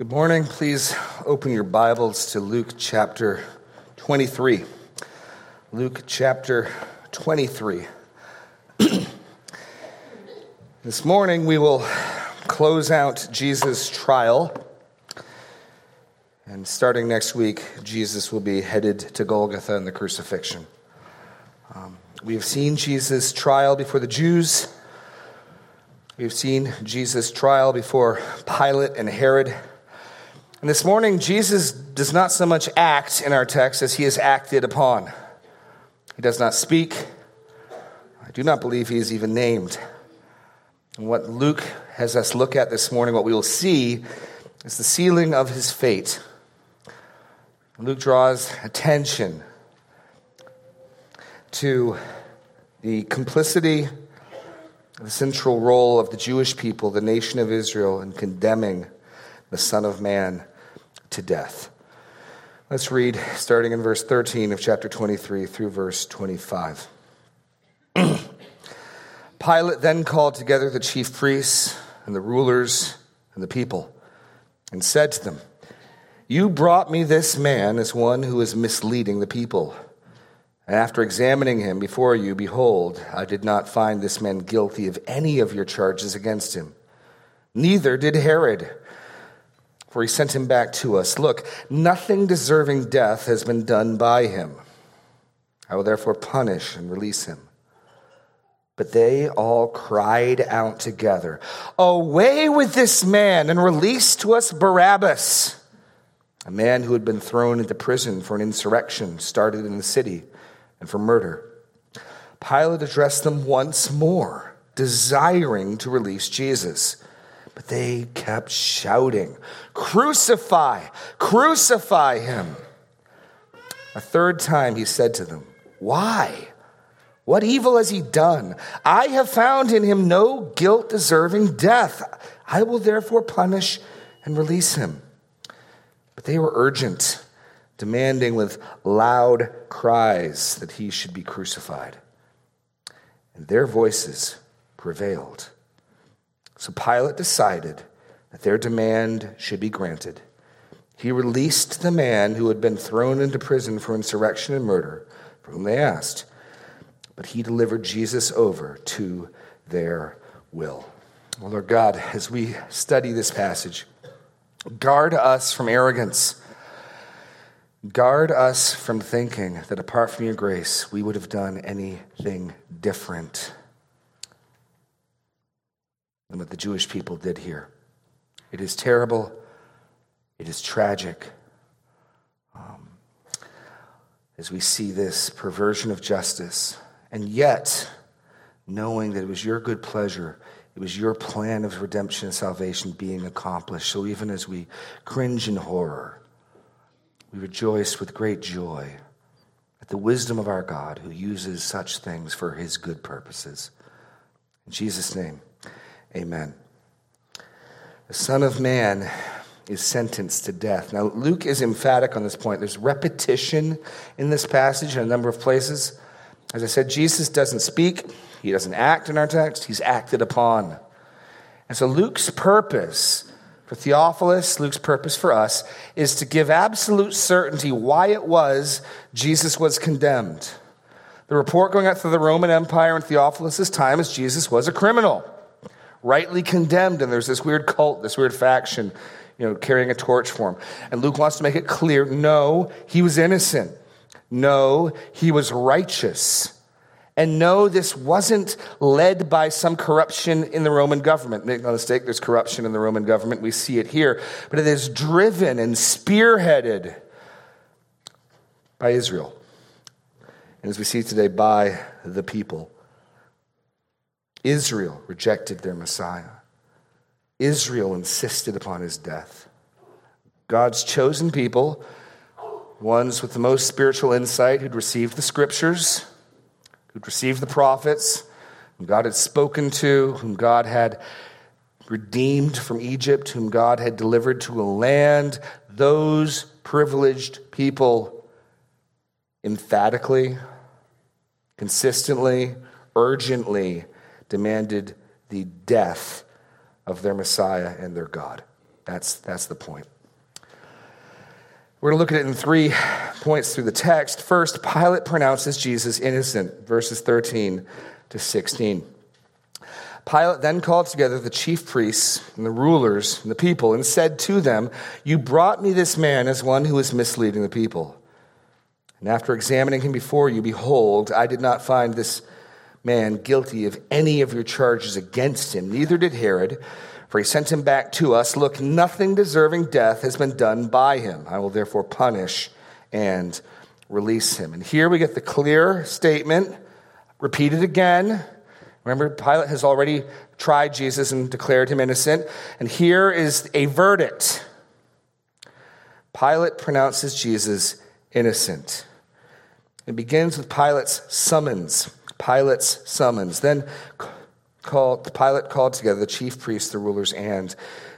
Good morning. Please open your Bibles to Luke chapter 23. Luke chapter 23. this morning we will close out Jesus' trial. And starting next week, Jesus will be headed to Golgotha and the crucifixion. Um, we have seen Jesus' trial before the Jews. We've seen Jesus' trial before Pilate and Herod. And this morning, Jesus does not so much act in our text as he is acted upon. He does not speak. I do not believe he is even named. And what Luke has us look at this morning, what we will see, is the sealing of his fate. Luke draws attention to the complicity, the central role of the Jewish people, the nation of Israel, in condemning the Son of Man to death. Let's read starting in verse 13 of chapter 23 through verse 25. Pilate then called together the chief priests and the rulers and the people and said to them, You brought me this man as one who is misleading the people. And after examining him before you, behold, I did not find this man guilty of any of your charges against him. Neither did Herod for he sent him back to us. Look, nothing deserving death has been done by him. I will therefore punish and release him. But they all cried out together, Away with this man and release to us Barabbas, a man who had been thrown into prison for an insurrection started in the city and for murder. Pilate addressed them once more, desiring to release Jesus. But they kept shouting, Crucify, crucify him. A third time he said to them, Why? What evil has he done? I have found in him no guilt deserving death. I will therefore punish and release him. But they were urgent, demanding with loud cries that he should be crucified. And their voices prevailed. So Pilate decided that their demand should be granted. He released the man who had been thrown into prison for insurrection and murder, for whom they asked, but he delivered Jesus over to their will. Well, Lord God, as we study this passage, guard us from arrogance. Guard us from thinking that apart from your grace, we would have done anything different than what the Jewish people did here. It is terrible. It is tragic. Um, as we see this perversion of justice, and yet, knowing that it was your good pleasure, it was your plan of redemption and salvation being accomplished. So even as we cringe in horror, we rejoice with great joy at the wisdom of our God who uses such things for his good purposes. In Jesus' name. Amen. The Son of Man is sentenced to death. Now, Luke is emphatic on this point. There's repetition in this passage in a number of places. As I said, Jesus doesn't speak, he doesn't act in our text, he's acted upon. And so, Luke's purpose for Theophilus, Luke's purpose for us, is to give absolute certainty why it was Jesus was condemned. The report going out through the Roman Empire in Theophilus' time is Jesus was a criminal rightly condemned, and there's this weird cult, this weird faction, you know, carrying a torch for him. And Luke wants to make it clear no, he was innocent. No, he was righteous. And no, this wasn't led by some corruption in the Roman government. Make no mistake, there's corruption in the Roman government. We see it here. But it is driven and spearheaded by Israel. And as we see today, by the people. Israel rejected their Messiah. Israel insisted upon his death. God's chosen people, ones with the most spiritual insight, who'd received the scriptures, who'd received the prophets, whom God had spoken to, whom God had redeemed from Egypt, whom God had delivered to a land, those privileged people emphatically, consistently, urgently demanded the death of their Messiah and their God. That's, that's the point. We're going to look at it in three points through the text. First, Pilate pronounces Jesus innocent, verses 13 to 16. Pilate then called together the chief priests and the rulers and the people and said to them, You brought me this man as one who is misleading the people. And after examining him before you, behold, I did not find this man guilty of any of your charges against him, neither did Herod, for he sent him back to us. Look, nothing deserving death has been done by him. I will therefore punish and release him. And here we get the clear statement, repeated again. Remember, Pilate has already tried Jesus and declared him innocent. And here is a verdict Pilate pronounces Jesus innocent. It begins with Pilate's summons. Pilate's summons. Then called, Pilate called together the chief priests, the rulers, and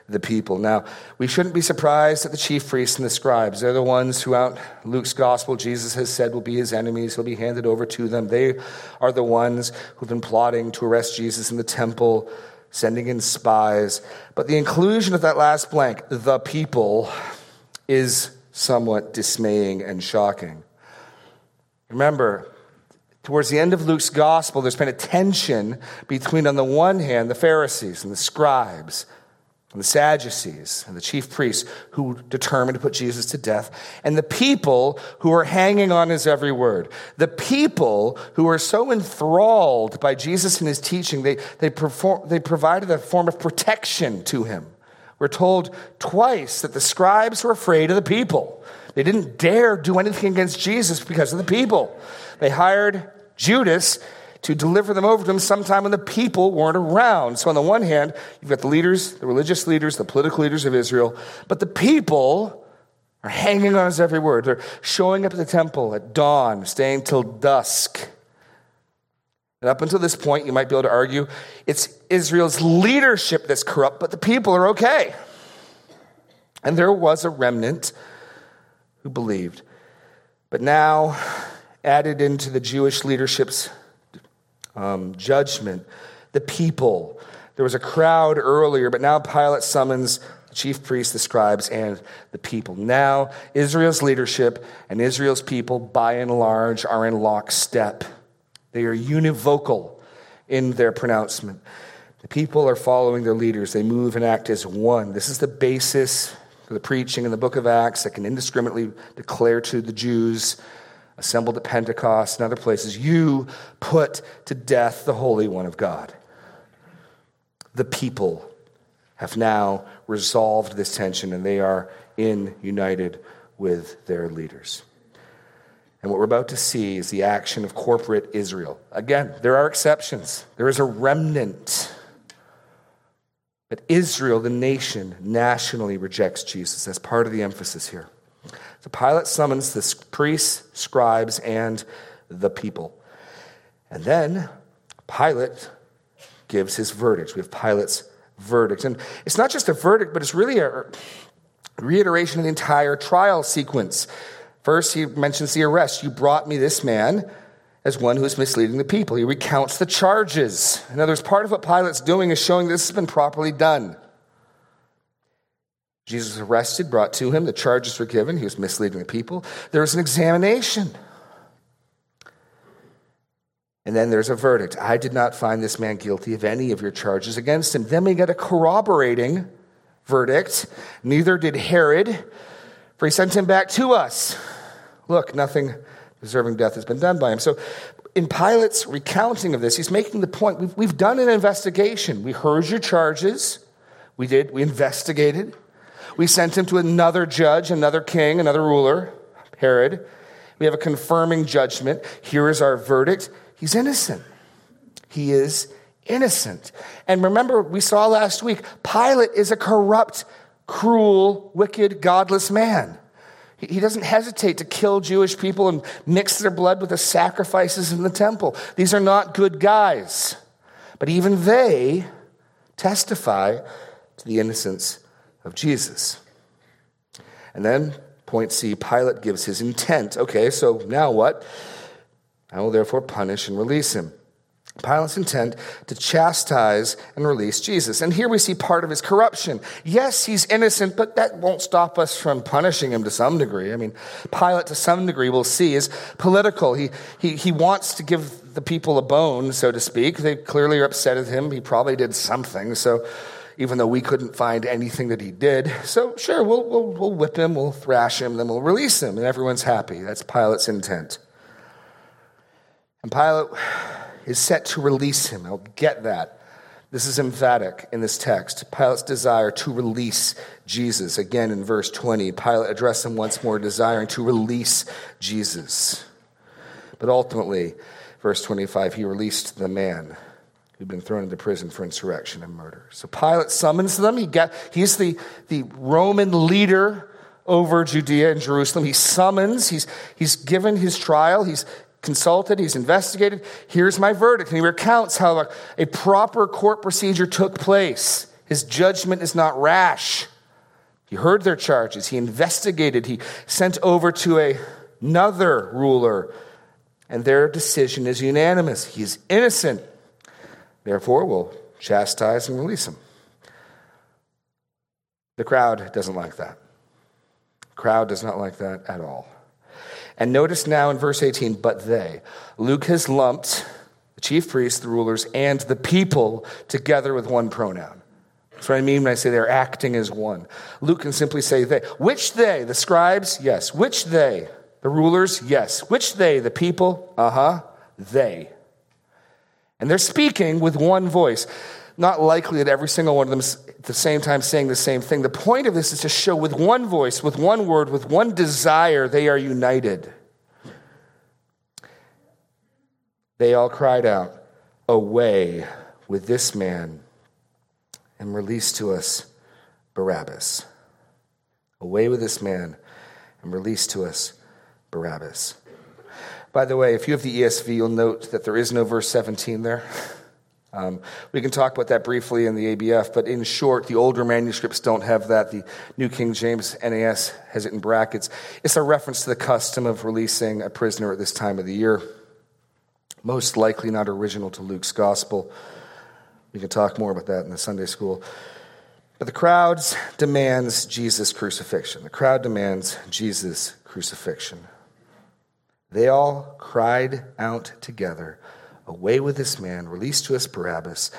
the people. Now, we shouldn't be surprised that the chief priests and the scribes, they're the ones throughout Luke's gospel, Jesus has said will be his enemies. He'll be handed over to them. They are the ones who've been plotting to arrest Jesus in the temple, sending in spies. But the inclusion of that last blank, the people, is somewhat dismaying and shocking. Remember, towards the end of Luke's gospel, there's been a tension between, on the one hand, the Pharisees and the scribes, and the Sadducees and the chief priests who determined to put Jesus to death, and the people who are hanging on his every word. The people who are so enthralled by Jesus and his teaching, they, they, perform, they provided a form of protection to him. We're told twice that the scribes were afraid of the people. They didn't dare do anything against Jesus because of the people. They hired Judas to deliver them over to him sometime when the people weren't around. So, on the one hand, you've got the leaders, the religious leaders, the political leaders of Israel, but the people are hanging on his every word. They're showing up at the temple at dawn, staying till dusk. And up until this point, you might be able to argue it's Israel's leadership that's corrupt, but the people are okay. And there was a remnant who believed. But now, added into the Jewish leadership's um, judgment, the people. There was a crowd earlier, but now Pilate summons the chief priests, the scribes, and the people. Now, Israel's leadership and Israel's people, by and large, are in lockstep. They are univocal in their pronouncement. The people are following their leaders. They move and act as one. This is the basis the preaching in the book of Acts that can indiscriminately declare to the Jews assembled at Pentecost and other places, you put to death the Holy One of God. The people have now resolved this tension and they are in united with their leaders. And what we're about to see is the action of corporate Israel. Again, there are exceptions. There is a remnant. But Israel, the nation, nationally rejects Jesus. That's part of the emphasis here. So Pilate summons the priests, scribes, and the people. And then Pilate gives his verdict. We have Pilate's verdict. And it's not just a verdict, but it's really a reiteration of the entire trial sequence. First, he mentions the arrest. You brought me this man as one who is misleading the people. He recounts the charges. In other words, part of what Pilate's doing is showing this has been properly done. Jesus was arrested, brought to him. The charges were given. He was misleading the people. There was an examination. And then there's a verdict. I did not find this man guilty of any of your charges against him. Then we get a corroborating verdict. Neither did Herod, for he sent him back to us. Look, nothing deserving death has been done by him. So, in Pilate's recounting of this, he's making the point we've, we've done an investigation. We heard your charges. We did. We investigated. We sent him to another judge, another king, another ruler, Herod. We have a confirming judgment. Here is our verdict. He's innocent. He is innocent. And remember, we saw last week, Pilate is a corrupt, cruel, wicked, godless man. He doesn't hesitate to kill Jewish people and mix their blood with the sacrifices in the temple. These are not good guys. But even they testify to the innocence of Jesus. And then, point C, Pilate gives his intent. Okay, so now what? I will therefore punish and release him. Pilate's intent to chastise and release Jesus. And here we see part of his corruption. Yes, he's innocent, but that won't stop us from punishing him to some degree. I mean, Pilate, to some degree, we'll see, is political. He, he, he wants to give the people a bone, so to speak. They clearly are upset at him. He probably did something. So, even though we couldn't find anything that he did, so sure, we'll, we'll, we'll whip him, we'll thrash him, then we'll release him, and everyone's happy. That's Pilate's intent. And Pilate is set to release him. I'll get that. This is emphatic in this text. Pilate's desire to release Jesus. Again, in verse 20, Pilate addressed him once more, desiring to release Jesus. But ultimately, verse 25, he released the man who'd been thrown into prison for insurrection and murder. So Pilate summons them. He got, he's the, the Roman leader over Judea and Jerusalem. He summons, he's, he's given his trial, he's consulted, he's investigated. Here's my verdict. And he recounts how a, proper court procedure took place. His judgment is not rash. He heard their charges, he investigated, he sent over to a, another ruler, and their decision is unanimous. He is innocent. Therefore, we'll chastise and release him. The crowd doesn't like that. The crowd does not like that at all. And notice now in verse 18, but they. Luke has lumped the chief priests, the rulers, and the people together with one pronoun. That's what I mean when I say they're acting as one. Luke can simply say they. Which they? The scribes? Yes. Which they? The rulers? Yes. Which they? The people? Uh huh. They. And they're speaking with one voice. Not likely that every single one of them is at the same time saying the same thing. The point of this is to show with one voice, with one word, with one desire, they are united. They all cried out, Away with this man and release to us Barabbas. Away with this man and release to us Barabbas. By the way, if you have the ESV, you'll note that there is no verse 17 there. Um, we can talk about that briefly in the ABF, but in short, the older manuscripts don't have that. The New King James NAS has it in brackets. It's a reference to the custom of releasing a prisoner at this time of the year. Most likely not original to Luke's gospel. We can talk more about that in the Sunday school. But the crowd demands Jesus' crucifixion. The crowd demands Jesus' crucifixion. They all cried out together Away with this man, released to us Barabbas,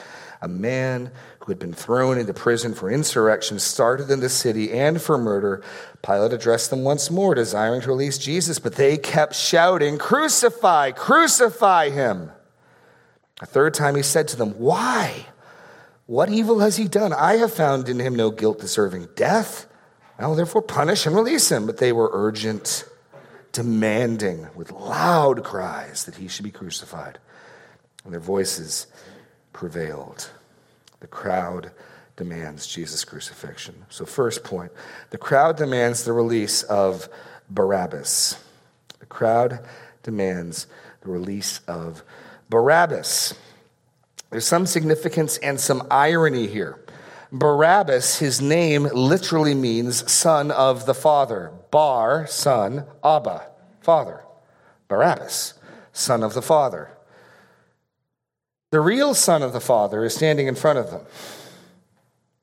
a man who had been thrown into prison for insurrection, started in the city, and for murder. Pilate addressed them once more, desiring to release Jesus, but they kept shouting, Crucify, crucify him. A third time he said to them, Why? What evil has he done? I have found in him no guilt deserving death. I will therefore punish and release him. But they were urgent, demanding with loud cries that he should be crucified and their voices prevailed. The crowd demands Jesus' crucifixion. So, first point the crowd demands the release of Barabbas. The crowd demands the release of Barabbas. There's some significance and some irony here. Barabbas, his name literally means son of the father. Bar, son, Abba, father. Barabbas, son of the father. The real son of the Father is standing in front of them.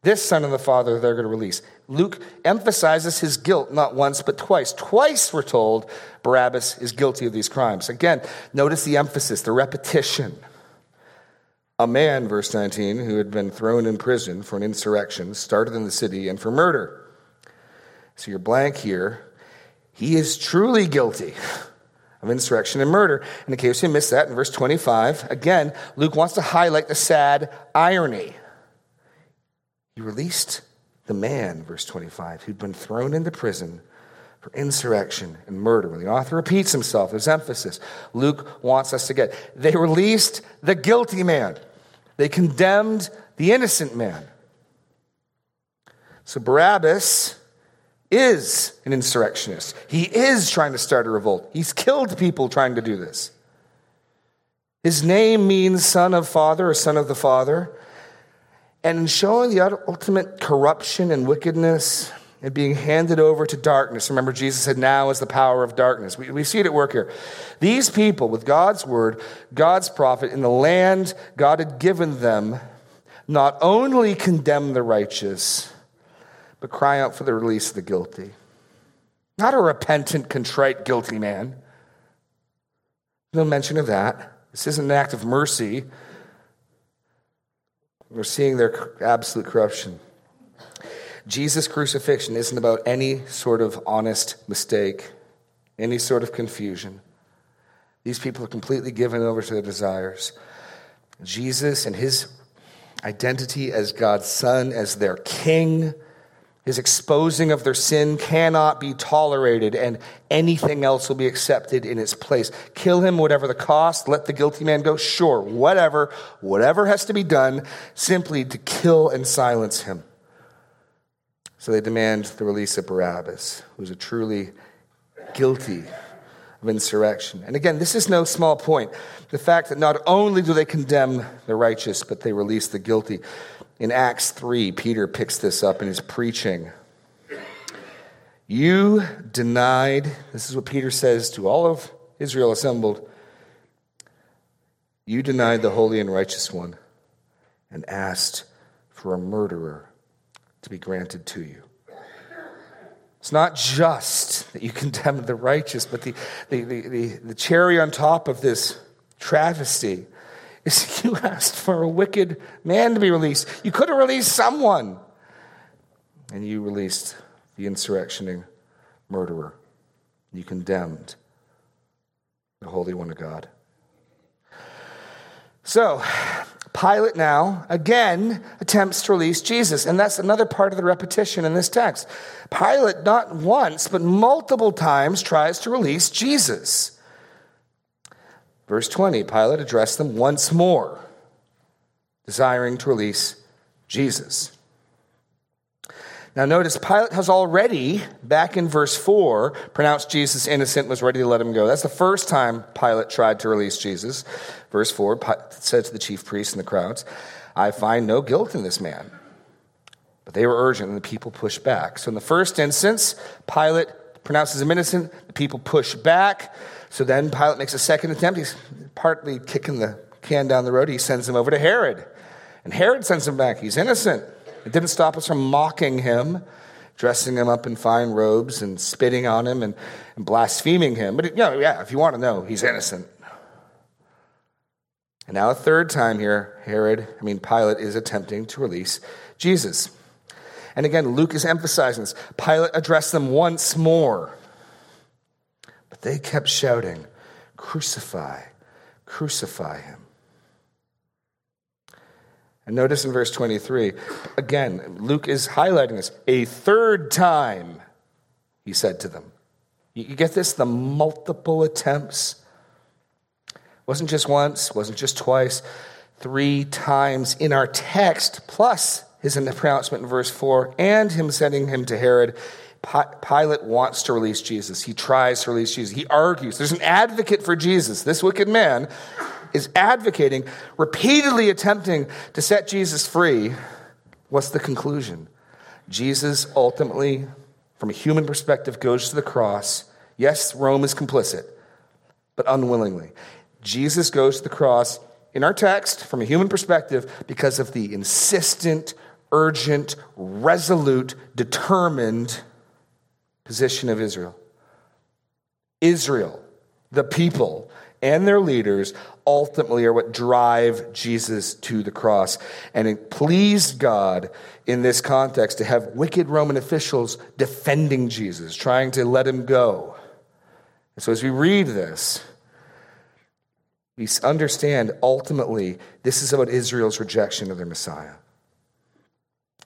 This son of the Father they're going to release. Luke emphasizes his guilt not once but twice. Twice we're told Barabbas is guilty of these crimes. Again, notice the emphasis, the repetition. A man, verse 19, who had been thrown in prison for an insurrection, started in the city, and for murder. So you're blank here. He is truly guilty of insurrection and murder. And In case you missed that, in verse 25, again, Luke wants to highlight the sad irony. He released the man, verse 25, who'd been thrown into prison for insurrection and murder. When the author repeats himself, there's emphasis. Luke wants us to get. They released the guilty man, they condemned the innocent man. So Barabbas is an insurrectionist. He is trying to start a revolt. He's killed people trying to do this. His name means son of father or son of the father. And in showing the ultimate corruption and wickedness and being handed over to darkness. Remember, Jesus said, Now is the power of darkness. We, we see it at work here. These people, with God's word, God's prophet, in the land God had given them, not only condemn the righteous, but cry out for the release of the guilty. Not a repentant, contrite, guilty man. No mention of that. This isn't an act of mercy. We're seeing their absolute corruption. Jesus' crucifixion isn't about any sort of honest mistake, any sort of confusion. These people are completely given over to their desires. Jesus and his identity as God's Son, as their King, his exposing of their sin cannot be tolerated, and anything else will be accepted in its place. Kill him, whatever the cost. Let the guilty man go. Sure, whatever. Whatever has to be done, simply to kill and silence him. So they demand the release of Barabbas, who's a truly guilty of insurrection. And again, this is no small point. The fact that not only do they condemn the righteous, but they release the guilty. In Acts 3, Peter picks this up in his preaching. You denied, this is what Peter says to all of Israel assembled, you denied the holy and righteous one and asked for a murderer to be granted to you. It's not just that you condemn the righteous, but the, the, the, the, the cherry on top of this travesty is you asked for a wicked man to be released. You could have released someone, and you released the insurrectioning murderer. You condemned the Holy One of God. So, Pilate now, again, attempts to release Jesus. And that's another part of the repetition in this text. Pilate, not once, but multiple times, tries to release Jesus. Verse 20 Pilate addressed them once more, desiring to release Jesus. Now, notice Pilate has already, back in verse 4, pronounced Jesus innocent, and was ready to let him go. That's the first time Pilate tried to release Jesus. Verse 4 Pilate said to the chief priests and the crowds, I find no guilt in this man. But they were urgent, and the people pushed back. So, in the first instance, Pilate pronounces him innocent, the people push back. So then Pilate makes a second attempt. He's partly kicking the can down the road. He sends him over to Herod. And Herod sends him back. He's innocent. It didn't stop us from mocking him, dressing him up in fine robes and spitting on him and, and blaspheming him. But, you know, yeah, if you want to know, he's innocent. And now, a third time here, Herod, I mean, Pilate is attempting to release Jesus. And again, Luke is emphasizing this. Pilate addressed them once more. But they kept shouting, Crucify, crucify him. And notice in verse 23, again, Luke is highlighting this. A third time, he said to them. You get this? The multiple attempts. Wasn't just once, wasn't just twice, three times in our text, plus his pronouncement in verse 4 and him sending him to Herod. Pilate wants to release Jesus. He tries to release Jesus. He argues. There's an advocate for Jesus. This wicked man is advocating, repeatedly attempting to set Jesus free, what's the conclusion? Jesus ultimately, from a human perspective, goes to the cross. Yes, Rome is complicit, but unwillingly. Jesus goes to the cross in our text, from a human perspective, because of the insistent, urgent, resolute, determined position of Israel. Israel, the people, and their leaders ultimately are what drive Jesus to the cross. And it pleased God in this context to have wicked Roman officials defending Jesus, trying to let him go. And so as we read this, we understand ultimately this is about Israel's rejection of their Messiah.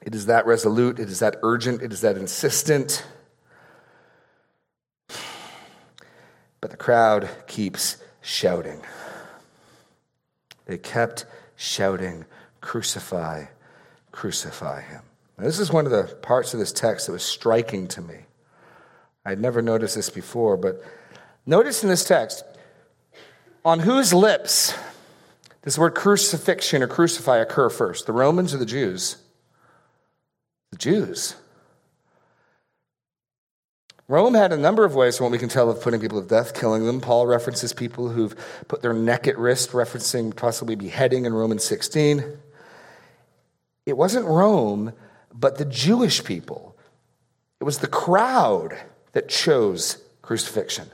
It is that resolute, it is that urgent, it is that insistent. But the crowd keeps shouting. They kept shouting, Crucify, crucify him. Now, this is one of the parts of this text that was striking to me. I'd never noticed this before, but notice in this text, on whose lips does the word crucifixion or crucify occur first? The Romans or the Jews? The Jews. Rome had a number of ways, from what we can tell, of putting people to death, killing them. Paul references people who've put their neck at risk, referencing possibly beheading in Romans 16. It wasn't Rome, but the Jewish people. It was the crowd that chose crucifixion.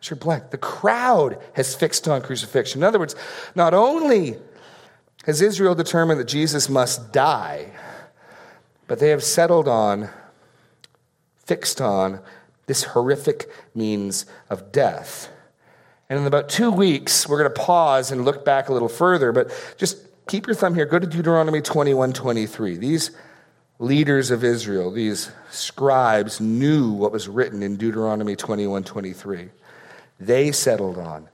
Sure, blank. The crowd has fixed on crucifixion. In other words, not only has Israel determined that Jesus must die, but they have settled on, fixed on, this horrific means of death. And in about two weeks, we're going to pause and look back a little further, but just keep your thumb here. Go to Deuteronomy 21 23. These leaders of Israel, these scribes, knew what was written in Deuteronomy 21 23. They settled on,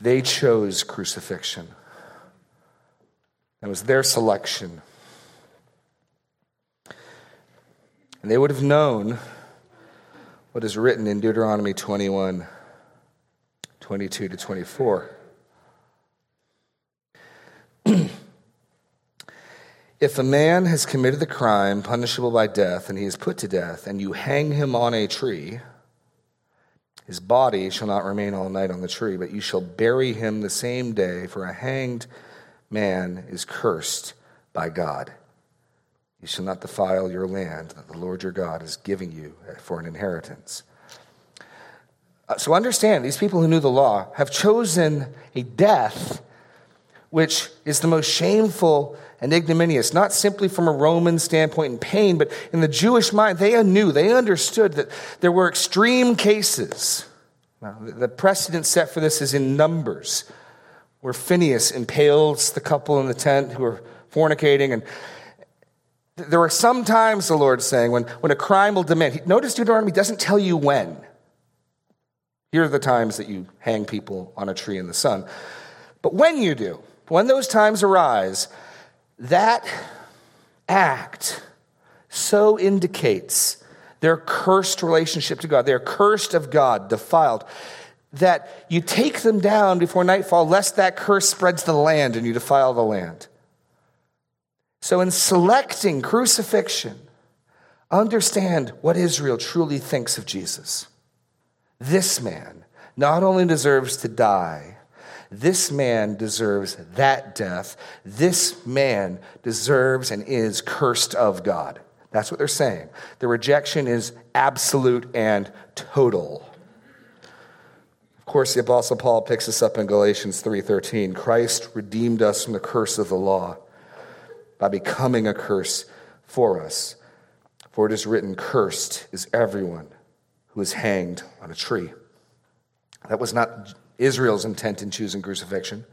they chose crucifixion. It was their selection. And they would have known what is written in Deuteronomy 21 22 to 24. if a man has committed the crime punishable by death, and he is put to death, and you hang him on a tree, his body shall not remain all night on the tree, but you shall bury him the same day, for a hanged man is cursed by God. You shall not defile your land that the Lord your God is giving you for an inheritance. Uh, so understand, these people who knew the law have chosen a death which is the most shameful and ignominious, not simply from a Roman standpoint in pain, but in the Jewish mind, they knew, they understood that there were extreme cases. Now, the precedent set for this is in Numbers, where Phineas impales the couple in the tent who are fornicating, and there are some times, the Lord's saying, when, when a crime will demand. Notice Deuteronomy doesn't tell you when. Here are the times that you hang people on a tree in the sun. But when you do, when those times arise, that act so indicates their cursed relationship to God. They're cursed of God, defiled, that you take them down before nightfall, lest that curse spreads the land and you defile the land. So, in selecting crucifixion, understand what Israel truly thinks of Jesus. This man not only deserves to die, this man deserves that death. This man deserves and is cursed of God. That's what they're saying. The rejection is absolute and total. Of course, the apostle Paul picks us up in Galatians 3:13. Christ redeemed us from the curse of the law by becoming a curse for us. For it is written, Cursed is everyone who is hanged on a tree. That was not Israel's intent in choosing crucifixion,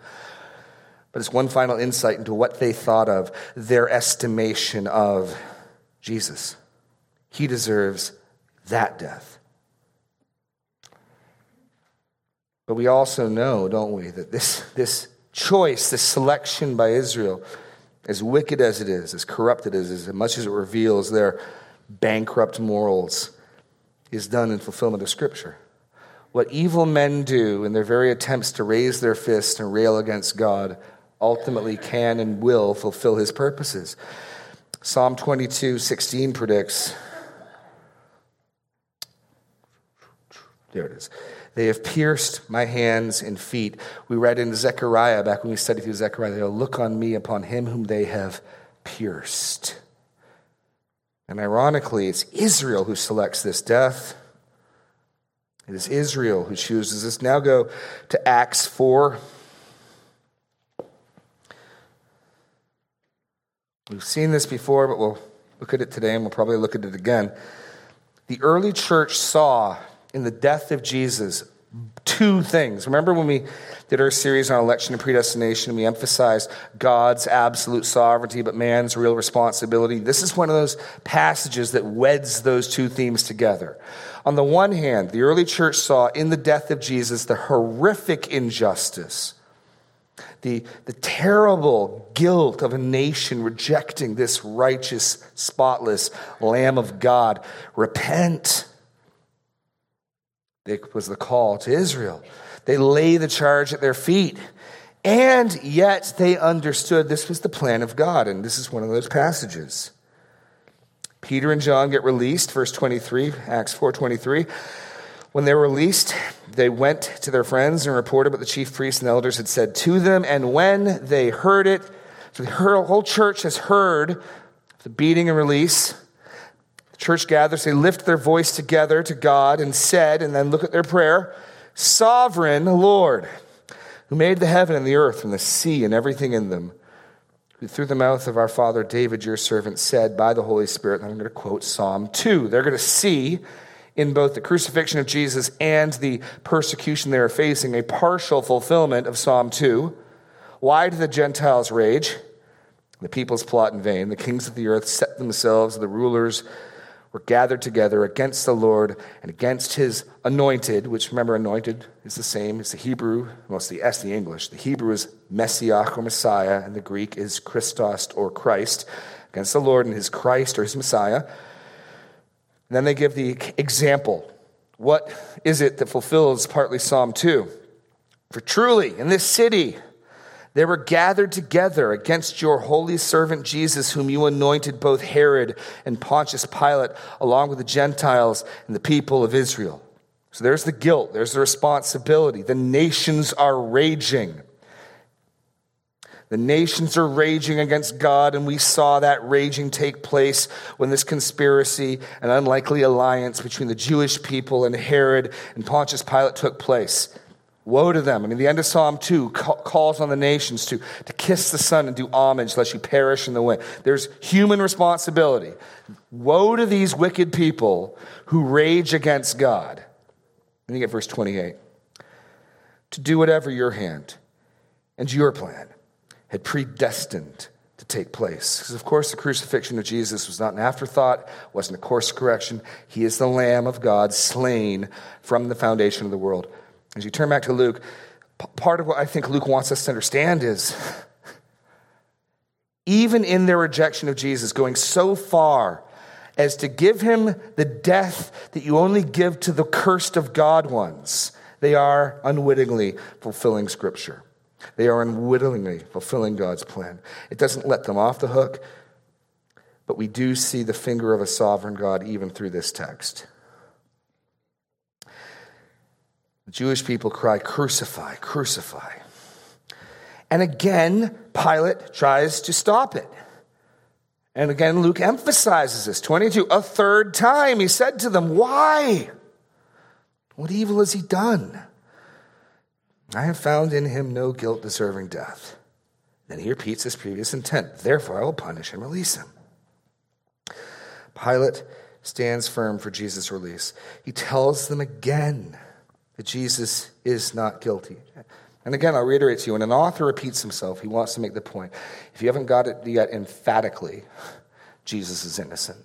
but it's one final insight into what they thought of their estimation of Jesus. He deserves that death. But we also know, don't we, that this, this choice, this selection by Israel, as wicked as it is, as corrupted as it is, as much as it reveals their bankrupt morals, is done in fulfillment of Scripture. What evil men do in their very attempts to raise their fist and rail against God ultimately can and will fulfill his purposes. Psalm 22 16 predicts. There it is. They have pierced my hands and feet. We read in Zechariah, back when we studied through Zechariah, they'll look on me upon him whom they have pierced. And ironically, it's Israel who selects this death. It is Israel who chooses this. Now go to Acts 4. We've seen this before, but we'll look at it today and we'll probably look at it again. The early church saw in the death of Jesus two things. Remember when we did our series on election and predestination, we emphasized God's absolute sovereignty, but man's real responsibility. This is one of those passages that weds those two themes together. On the one hand, the early church saw in the death of Jesus the horrific injustice, the, the terrible guilt of a nation rejecting this righteous, spotless Lamb of God. Repent it was the call to Israel. They lay the charge at their feet. And yet they understood this was the plan of God. And this is one of those passages. Peter and John get released, verse 23, Acts 4:23. When they were released, they went to their friends and reported what the chief priests and elders had said to them. And when they heard it, so the whole church has heard the beating and release. Church gathers, they lift their voice together to God and said, and then look at their prayer Sovereign Lord, who made the heaven and the earth and the sea and everything in them, who through the mouth of our father David, your servant, said by the Holy Spirit, and I'm going to quote Psalm 2. They're going to see in both the crucifixion of Jesus and the persecution they are facing a partial fulfillment of Psalm 2. Why do the Gentiles rage? The peoples plot in vain. The kings of the earth set themselves, the rulers were gathered together against the Lord and against his anointed, which remember, anointed is the same as the Hebrew, mostly S, the English. The Hebrew is Messiah or Messiah, and the Greek is Christos or Christ, against the Lord and his Christ or his Messiah. And then they give the example. What is it that fulfills partly Psalm 2? For truly, in this city, they were gathered together against your holy servant Jesus, whom you anointed both Herod and Pontius Pilate, along with the Gentiles and the people of Israel. So there's the guilt, there's the responsibility. The nations are raging. The nations are raging against God, and we saw that raging take place when this conspiracy, and unlikely alliance between the Jewish people and Herod and Pontius Pilate took place. Woe to them. I mean, the end of Psalm 2 calls on the nations to, to kiss the Son and do homage lest you perish in the wind. There's human responsibility. Woe to these wicked people who rage against God. And you get verse 28. To do whatever your hand and your plan had predestined to take place. Because, of course, the crucifixion of Jesus was not an afterthought, wasn't a course correction. He is the Lamb of God slain from the foundation of the world. As you turn back to Luke, part of what I think Luke wants us to understand is even in their rejection of Jesus, going so far as to give him the death that you only give to the cursed of God ones, they are unwittingly fulfilling Scripture. They are unwittingly fulfilling God's plan. It doesn't let them off the hook, but we do see the finger of a sovereign God even through this text. The Jewish people cry, Crucify, crucify. And again, Pilate tries to stop it. And again, Luke emphasizes this 22. A third time, he said to them, Why? What evil has he done? I have found in him no guilt deserving death. Then he repeats his previous intent. Therefore, I will punish and release him. Pilate stands firm for Jesus' release. He tells them again that Jesus is not guilty. And again, I'll reiterate to you when an author repeats himself, he wants to make the point. If you haven't got it yet emphatically, Jesus is innocent.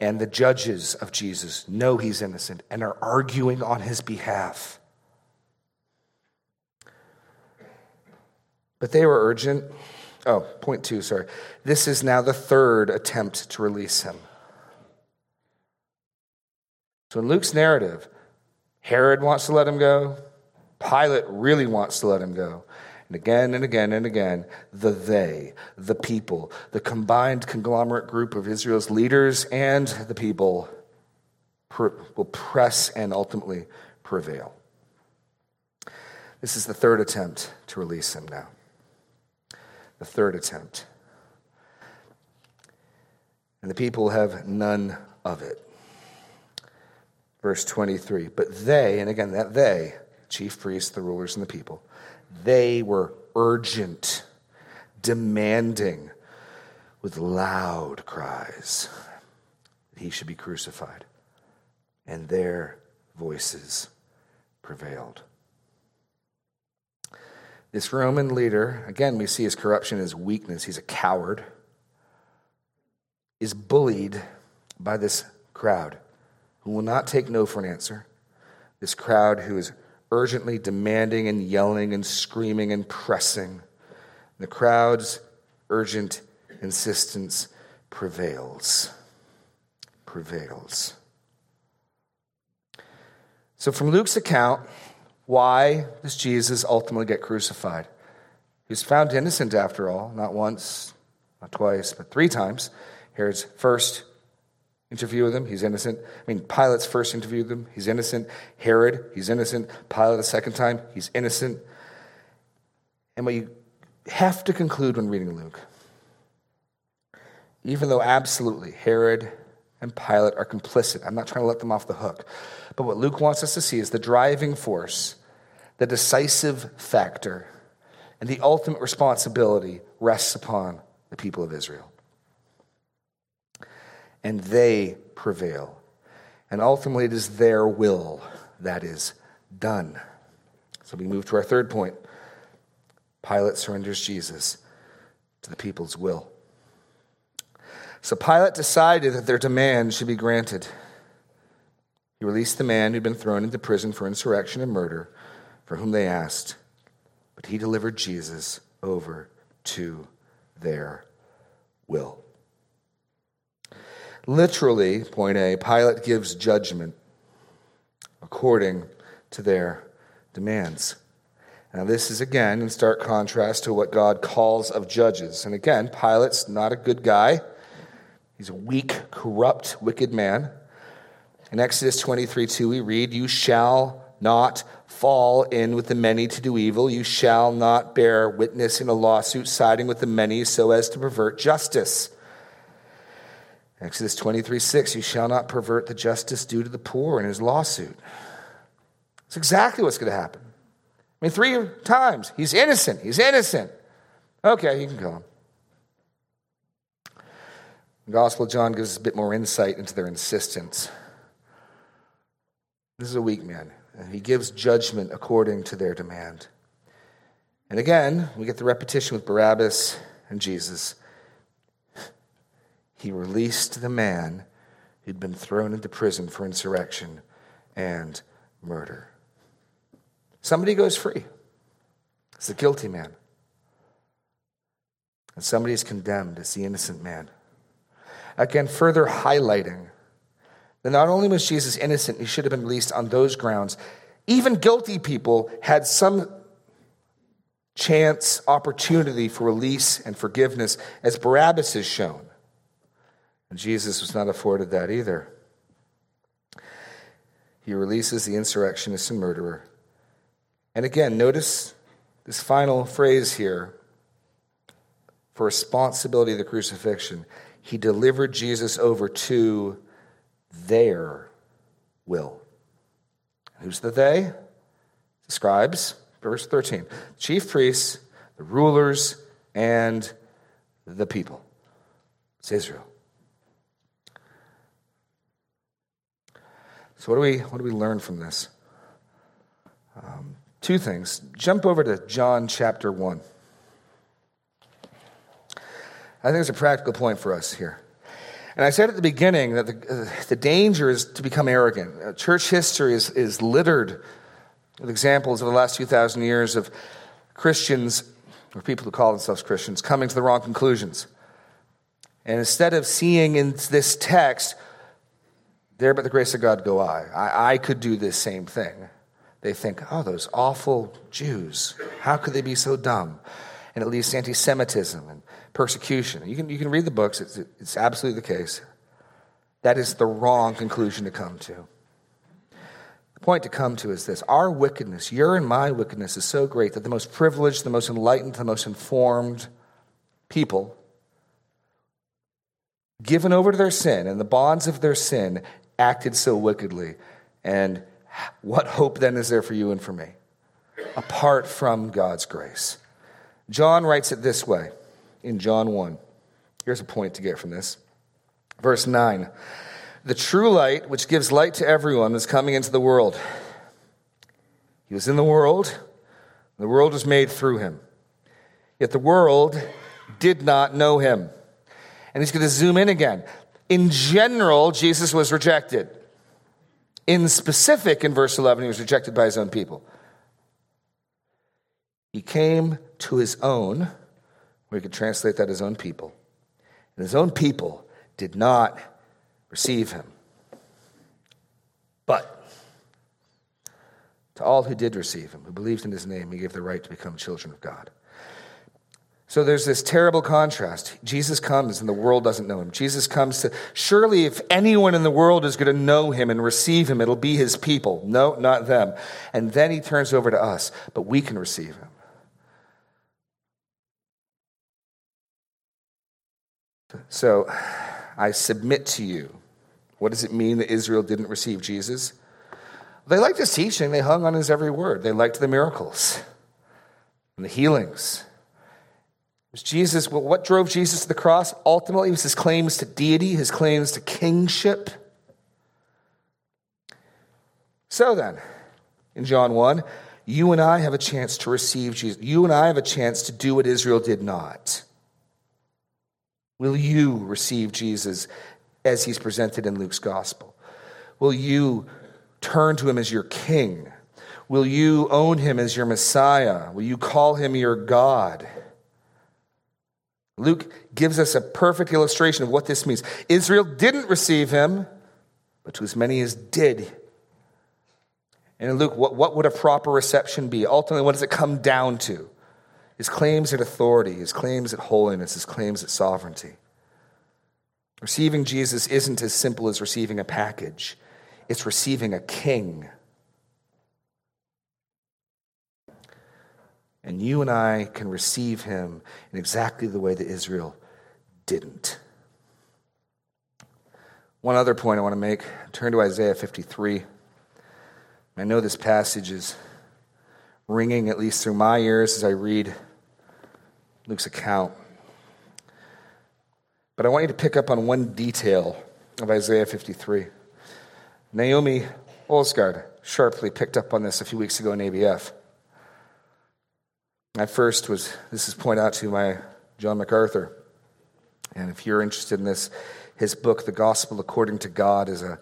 And the judges of Jesus know he's innocent and are arguing on his behalf. But they were urgent. Oh, point two, sorry. This is now the third attempt to release him. So in Luke's narrative, Herod wants to let him go. Pilate really wants to let him go. And again and again and again, the they, the people, the combined conglomerate group of Israel's leaders and the people will press and ultimately prevail. This is the third attempt to release him now the third attempt. And the people have none of it. Verse 23. But they, and again, that they, chief priests, the rulers, and the people, they were urgent, demanding with loud cries that he should be crucified. And their voices prevailed. This Roman leader, again, we see his corruption, his weakness. He's a coward, is bullied by this crowd who will not take no for an answer. This crowd who is urgently demanding and yelling and screaming and pressing. The crowd's urgent insistence prevails. Prevails. So, from Luke's account, why does Jesus ultimately get crucified? He's found innocent after all, not once, not twice, but three times Herod's first interview with he's innocent. I mean, Pilate's first interview with him, he's innocent. Herod, he's innocent. Pilate, the second time, he's innocent. And what you have to conclude when reading Luke, even though absolutely Herod and Pilate are complicit, I'm not trying to let them off the hook, but what Luke wants us to see is the driving force, the decisive factor, and the ultimate responsibility rests upon the people of Israel and they prevail. And ultimately, it is their will that is done. So we move to our third point Pilate surrenders Jesus to the people's will. So Pilate decided that their demand should be granted. He released the man who'd been thrown into prison for insurrection and murder, for whom they asked, but he delivered Jesus over to their will. Literally, point A, Pilate gives judgment according to their demands. Now, this is again in stark contrast to what God calls of judges. And again, Pilate's not a good guy. He's a weak, corrupt, wicked man. In Exodus 23 2, we read, You shall not fall in with the many to do evil. You shall not bear witness in a lawsuit siding with the many so as to pervert justice. Exodus 23 6, you shall not pervert the justice due to the poor in his lawsuit. It's exactly what's going to happen. I mean, three times. He's innocent. He's innocent. Okay, you can kill him. The Gospel of John gives us a bit more insight into their insistence. This is a weak man, and he gives judgment according to their demand. And again, we get the repetition with Barabbas and Jesus he released the man who'd been thrown into prison for insurrection and murder. Somebody goes free. It's the guilty man. And somebody is condemned as the innocent man. Again, further highlighting that not only was Jesus innocent, he should have been released on those grounds, even guilty people had some chance, opportunity for release and forgiveness, as Barabbas has shown. And Jesus was not afforded that either. He releases the insurrectionist and murderer. And again, notice this final phrase here for responsibility of the crucifixion. He delivered Jesus over to their will. Who's the they? The scribes, verse 13. Chief priests, the rulers, and the people. It's Israel. So, what do we, what do we learn from this? Um, two things. Jump over to John chapter 1. I think it's a practical point for us here. And I said at the beginning that the, uh, the danger is to become arrogant. Uh, church history is, is littered with examples of the last 2,000 years of Christians, or people who call themselves Christians, coming to the wrong conclusions. And instead of seeing in this text there, but the grace of God go I. I. I could do this same thing. They think, oh, those awful Jews, how could they be so dumb? And it leads to anti Semitism and persecution. You can, you can read the books, it's, it's absolutely the case. That is the wrong conclusion to come to. The point to come to is this our wickedness, your and my wickedness, is so great that the most privileged, the most enlightened, the most informed people, given over to their sin and the bonds of their sin, acted so wickedly. And what hope then is there for you and for me? Apart from God's grace. John writes it this way in John 1. Here's a point to get from this. Verse 9 The true light, which gives light to everyone, is coming into the world. He was in the world, the world was made through him. Yet the world did not know him. And he's going to zoom in again. In general, Jesus was rejected. In specific, in verse 11, he was rejected by his own people. He came to his own, we could translate that as own people. And his own people did not receive him. But to all who did receive him, who believed in his name, he gave the right to become children of God. So there's this terrible contrast. Jesus comes and the world doesn't know him. Jesus comes to, surely if anyone in the world is going to know him and receive him, it'll be his people. No, not them. And then he turns over to us, but we can receive him. So I submit to you. What does it mean that Israel didn't receive Jesus? They liked his teaching, they hung on his every word. They liked the miracles and the healings was Jesus, well, what drove Jesus to the cross? Ultimately, was his claims to deity, his claims to kingship. So then, in John 1, you and I have a chance to receive Jesus. You and I have a chance to do what Israel did not. Will you receive Jesus as he's presented in Luke's gospel? Will you turn to him as your king? Will you own him as your Messiah? Will you call him your God? Luke gives us a perfect illustration of what this means. Israel didn't receive him, but to as many as did. And in Luke, what, what would a proper reception be? Ultimately, what does it come down to? His claims at authority, his claims at holiness, his claims at sovereignty. Receiving Jesus isn't as simple as receiving a package, it's receiving a king. And you and I can receive him in exactly the way that Israel didn't. One other point I want to make turn to Isaiah 53. I know this passage is ringing, at least through my ears, as I read Luke's account. But I want you to pick up on one detail of Isaiah 53. Naomi Olsgaard sharply picked up on this a few weeks ago in ABF. I first was, this is pointed out to by John MacArthur. And if you're interested in this, his book, The Gospel According to God, is an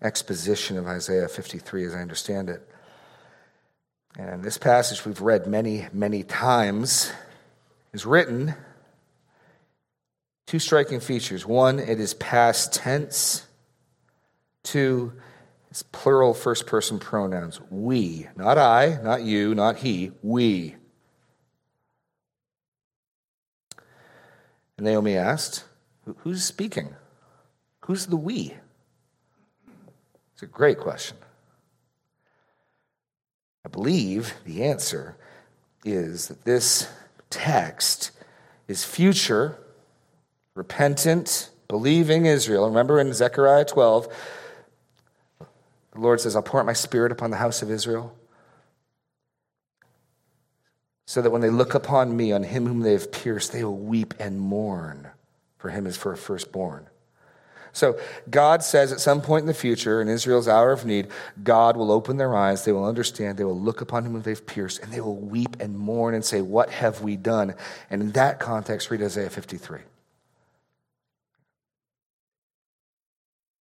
exposition of Isaiah 53 as I understand it. And this passage we've read many, many times is written two striking features. One, it is past tense. Two, it's plural first person pronouns. We, not I, not you, not he, we. And Naomi asked, Who's speaking? Who's the we? It's a great question. I believe the answer is that this text is future, repentant, believing Israel. Remember in Zechariah 12, the Lord says, I'll pour out my spirit upon the house of Israel so that when they look upon me, on him whom they have pierced, they will weep and mourn for him as for a firstborn. So God says at some point in the future, in Israel's hour of need, God will open their eyes, they will understand, they will look upon him whom they've pierced, and they will weep and mourn and say, What have we done? And in that context, read Isaiah 53.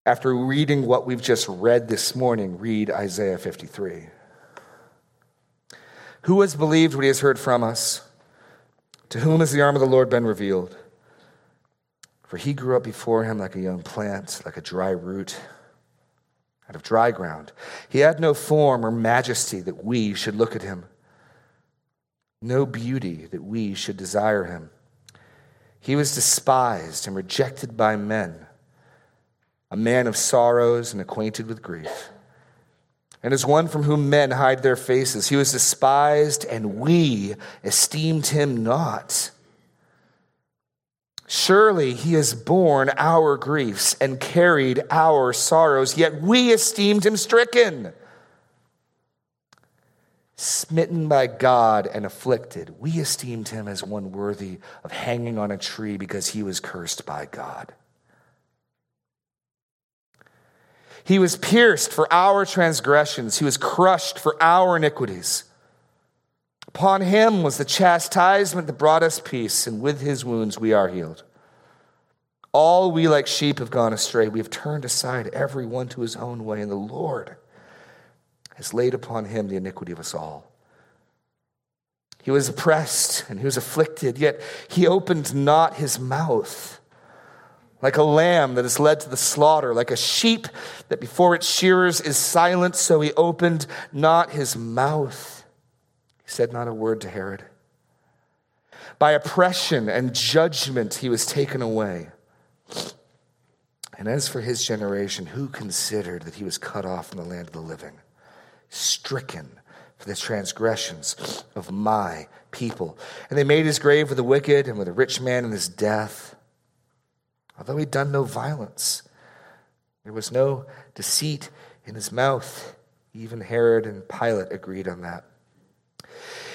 After reading what we've just read this morning, read Isaiah 53. Who has believed what he has heard from us? To whom has the arm of the Lord been revealed? For he grew up before him like a young plant, like a dry root out of dry ground. He had no form or majesty that we should look at him, no beauty that we should desire him. He was despised and rejected by men, a man of sorrows and acquainted with grief and as one from whom men hide their faces. He was despised, and we esteemed him not. Surely he has borne our griefs and carried our sorrows, yet we esteemed him stricken, smitten by God and afflicted. We esteemed him as one worthy of hanging on a tree because he was cursed by God. He was pierced for our transgressions, he was crushed for our iniquities. Upon him was the chastisement that brought us peace, and with his wounds we are healed. All we like sheep have gone astray. We have turned aside every one to his own way, and the Lord has laid upon him the iniquity of us all. He was oppressed and he was afflicted, yet he opened not his mouth like a lamb that is led to the slaughter, like a sheep that before its shearers is silent, so he opened not his mouth. He said not a word to Herod. By oppression and judgment, he was taken away. And as for his generation, who considered that he was cut off from the land of the living, stricken for the transgressions of my people? And they made his grave with the wicked and with a rich man in his death. Although he'd done no violence, there was no deceit in his mouth. Even Herod and Pilate agreed on that.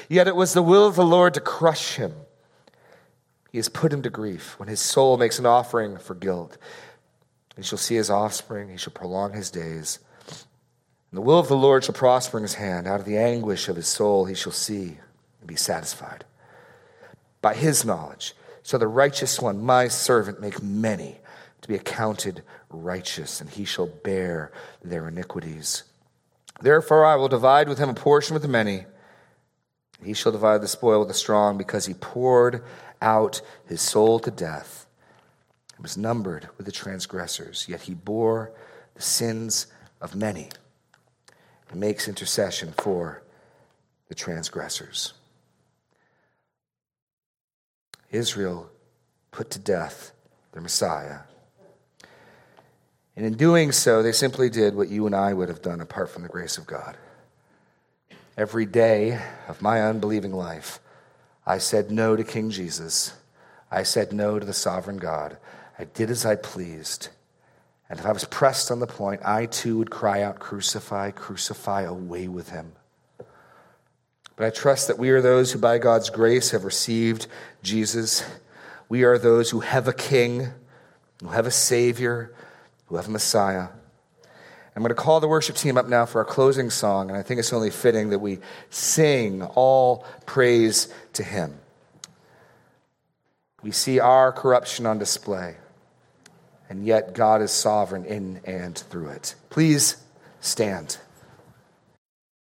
Yet it was the will of the Lord to crush him. He has put him to grief when his soul makes an offering for guilt. He shall see his offspring, he shall prolong his days. And the will of the Lord shall prosper in his hand. Out of the anguish of his soul he shall see and be satisfied. By his knowledge shall the righteous one, my servant, make many to be accounted righteous, and he shall bear their iniquities. Therefore I will divide with him a portion with the many. He shall divide the spoil with the strong, because he poured out his soul to death and was numbered with the transgressors. Yet he bore the sins of many and makes intercession for the transgressors. Israel put to death their Messiah. And in doing so, they simply did what you and I would have done apart from the grace of God. Every day of my unbelieving life, I said no to King Jesus. I said no to the sovereign God. I did as I pleased. And if I was pressed on the point, I too would cry out, Crucify, crucify, away with him. But I trust that we are those who, by God's grace, have received Jesus. We are those who have a king, who have a savior, who have a Messiah. I'm going to call the worship team up now for our closing song, and I think it's only fitting that we sing all praise to Him. We see our corruption on display, and yet God is sovereign in and through it. Please stand.